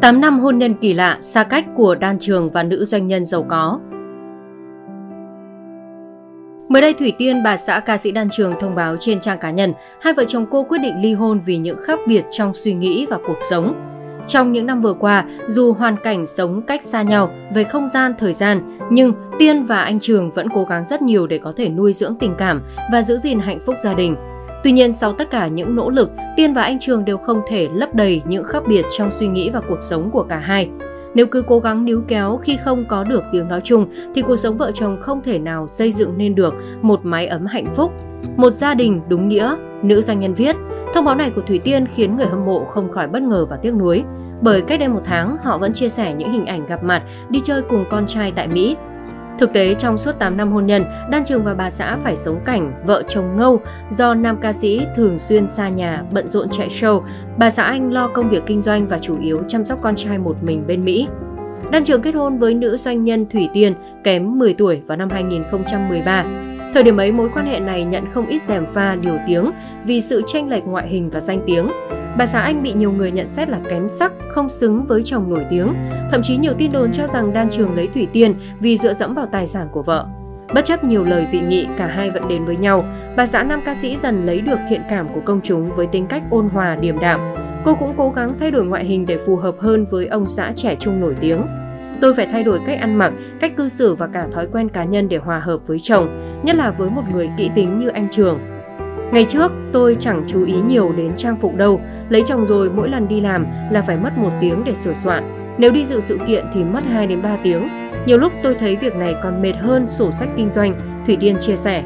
8 năm hôn nhân kỳ lạ, xa cách của đan trường và nữ doanh nhân giàu có. Mới đây Thủy Tiên, bà xã ca sĩ đan trường thông báo trên trang cá nhân, hai vợ chồng cô quyết định ly hôn vì những khác biệt trong suy nghĩ và cuộc sống. Trong những năm vừa qua, dù hoàn cảnh sống cách xa nhau về không gian, thời gian, nhưng Tiên và anh Trường vẫn cố gắng rất nhiều để có thể nuôi dưỡng tình cảm và giữ gìn hạnh phúc gia đình. Tuy nhiên sau tất cả những nỗ lực, Tiên và anh Trường đều không thể lấp đầy những khác biệt trong suy nghĩ và cuộc sống của cả hai. Nếu cứ cố gắng níu kéo khi không có được tiếng nói chung thì cuộc sống vợ chồng không thể nào xây dựng nên được một mái ấm hạnh phúc, một gia đình đúng nghĩa, nữ doanh nhân viết. Thông báo này của Thủy Tiên khiến người hâm mộ không khỏi bất ngờ và tiếc nuối, bởi cách đây một tháng họ vẫn chia sẻ những hình ảnh gặp mặt đi chơi cùng con trai tại Mỹ. Thực tế trong suốt 8 năm hôn nhân, Đan Trường và bà xã phải sống cảnh vợ chồng ngâu do nam ca sĩ thường xuyên xa nhà, bận rộn chạy show, bà xã anh lo công việc kinh doanh và chủ yếu chăm sóc con trai một mình bên Mỹ. Đan Trường kết hôn với nữ doanh nhân Thủy Tiên kém 10 tuổi vào năm 2013. Thời điểm ấy mối quan hệ này nhận không ít rèm pha điều tiếng vì sự tranh lệch ngoại hình và danh tiếng. Bà xã Anh bị nhiều người nhận xét là kém sắc, không xứng với chồng nổi tiếng. Thậm chí nhiều tin đồn cho rằng Đan Trường lấy Thủy Tiên vì dựa dẫm vào tài sản của vợ. Bất chấp nhiều lời dị nghị, cả hai vẫn đến với nhau. Bà xã nam ca sĩ dần lấy được thiện cảm của công chúng với tính cách ôn hòa, điềm đạm. Cô cũng cố gắng thay đổi ngoại hình để phù hợp hơn với ông xã trẻ trung nổi tiếng. Tôi phải thay đổi cách ăn mặc, cách cư xử và cả thói quen cá nhân để hòa hợp với chồng, nhất là với một người kỹ tính như anh Trường. Ngày trước, tôi chẳng chú ý nhiều đến trang phục đâu, lấy chồng rồi mỗi lần đi làm là phải mất một tiếng để sửa soạn. Nếu đi dự sự kiện thì mất 2 đến 3 tiếng. Nhiều lúc tôi thấy việc này còn mệt hơn sổ sách kinh doanh, Thủy Tiên chia sẻ.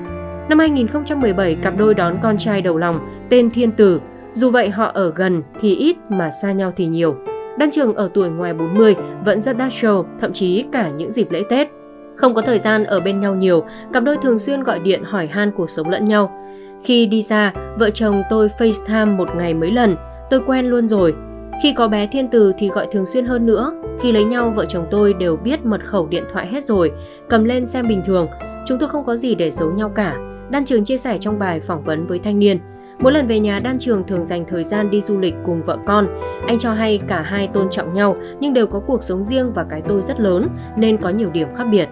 Năm 2017, cặp đôi đón con trai đầu lòng tên Thiên Tử. Dù vậy họ ở gần thì ít mà xa nhau thì nhiều. Đan Trường ở tuổi ngoài 40 vẫn rất đa show, thậm chí cả những dịp lễ Tết. Không có thời gian ở bên nhau nhiều, cặp đôi thường xuyên gọi điện hỏi han cuộc sống lẫn nhau. Khi đi ra, vợ chồng tôi FaceTime một ngày mấy lần, tôi quen luôn rồi. Khi có bé thiên từ thì gọi thường xuyên hơn nữa. Khi lấy nhau, vợ chồng tôi đều biết mật khẩu điện thoại hết rồi, cầm lên xem bình thường. Chúng tôi không có gì để giấu nhau cả. Đan Trường chia sẻ trong bài phỏng vấn với thanh niên. Mỗi lần về nhà, Đan Trường thường dành thời gian đi du lịch cùng vợ con. Anh cho hay cả hai tôn trọng nhau nhưng đều có cuộc sống riêng và cái tôi rất lớn nên có nhiều điểm khác biệt.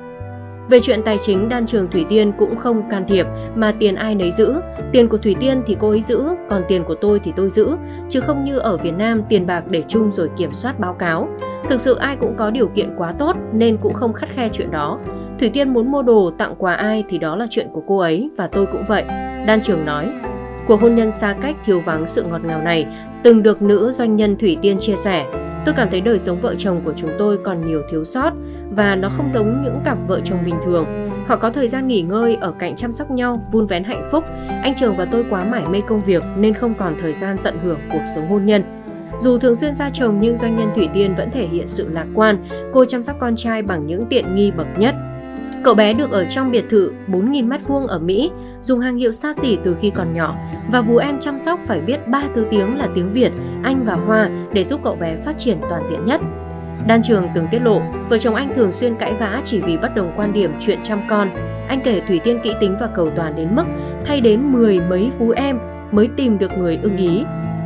Về chuyện tài chính, đan trường Thủy Tiên cũng không can thiệp mà tiền ai nấy giữ. Tiền của Thủy Tiên thì cô ấy giữ, còn tiền của tôi thì tôi giữ. Chứ không như ở Việt Nam tiền bạc để chung rồi kiểm soát báo cáo. Thực sự ai cũng có điều kiện quá tốt nên cũng không khắt khe chuyện đó. Thủy Tiên muốn mua đồ tặng quà ai thì đó là chuyện của cô ấy và tôi cũng vậy. Đan trường nói. Cuộc hôn nhân xa cách thiếu vắng sự ngọt ngào này từng được nữ doanh nhân Thủy Tiên chia sẻ. Tôi cảm thấy đời sống vợ chồng của chúng tôi còn nhiều thiếu sót và nó không giống những cặp vợ chồng bình thường. Họ có thời gian nghỉ ngơi ở cạnh chăm sóc nhau, vun vén hạnh phúc. Anh Trường và tôi quá mải mê công việc nên không còn thời gian tận hưởng cuộc sống hôn nhân. Dù thường xuyên ra chồng nhưng doanh nhân Thủy Tiên vẫn thể hiện sự lạc quan, cô chăm sóc con trai bằng những tiện nghi bậc nhất. Cậu bé được ở trong biệt thự 4.000m2 ở Mỹ, dùng hàng hiệu xa xỉ từ khi còn nhỏ và vú em chăm sóc phải biết ba thứ tiếng là tiếng Việt, anh và Hoa để giúp cậu bé phát triển toàn diện nhất. Đan Trường từng tiết lộ, vợ chồng anh thường xuyên cãi vã chỉ vì bất đồng quan điểm chuyện chăm con. Anh kể Thủy Tiên kỹ tính và cầu toàn đến mức thay đến mười mấy phú em mới tìm được người ưng ý.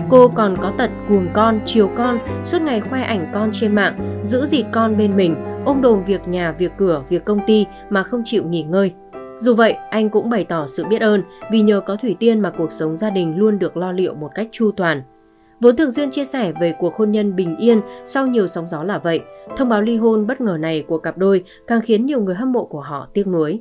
Cô còn có tật cuồng con, chiều con, suốt ngày khoe ảnh con trên mạng, giữ dịt con bên mình, ôm đồm việc nhà, việc cửa, việc công ty mà không chịu nghỉ ngơi. Dù vậy, anh cũng bày tỏ sự biết ơn vì nhờ có Thủy Tiên mà cuộc sống gia đình luôn được lo liệu một cách chu toàn. Vốn thường xuyên chia sẻ về cuộc hôn nhân bình yên sau nhiều sóng gió là vậy, thông báo ly hôn bất ngờ này của cặp đôi càng khiến nhiều người hâm mộ của họ tiếc nuối.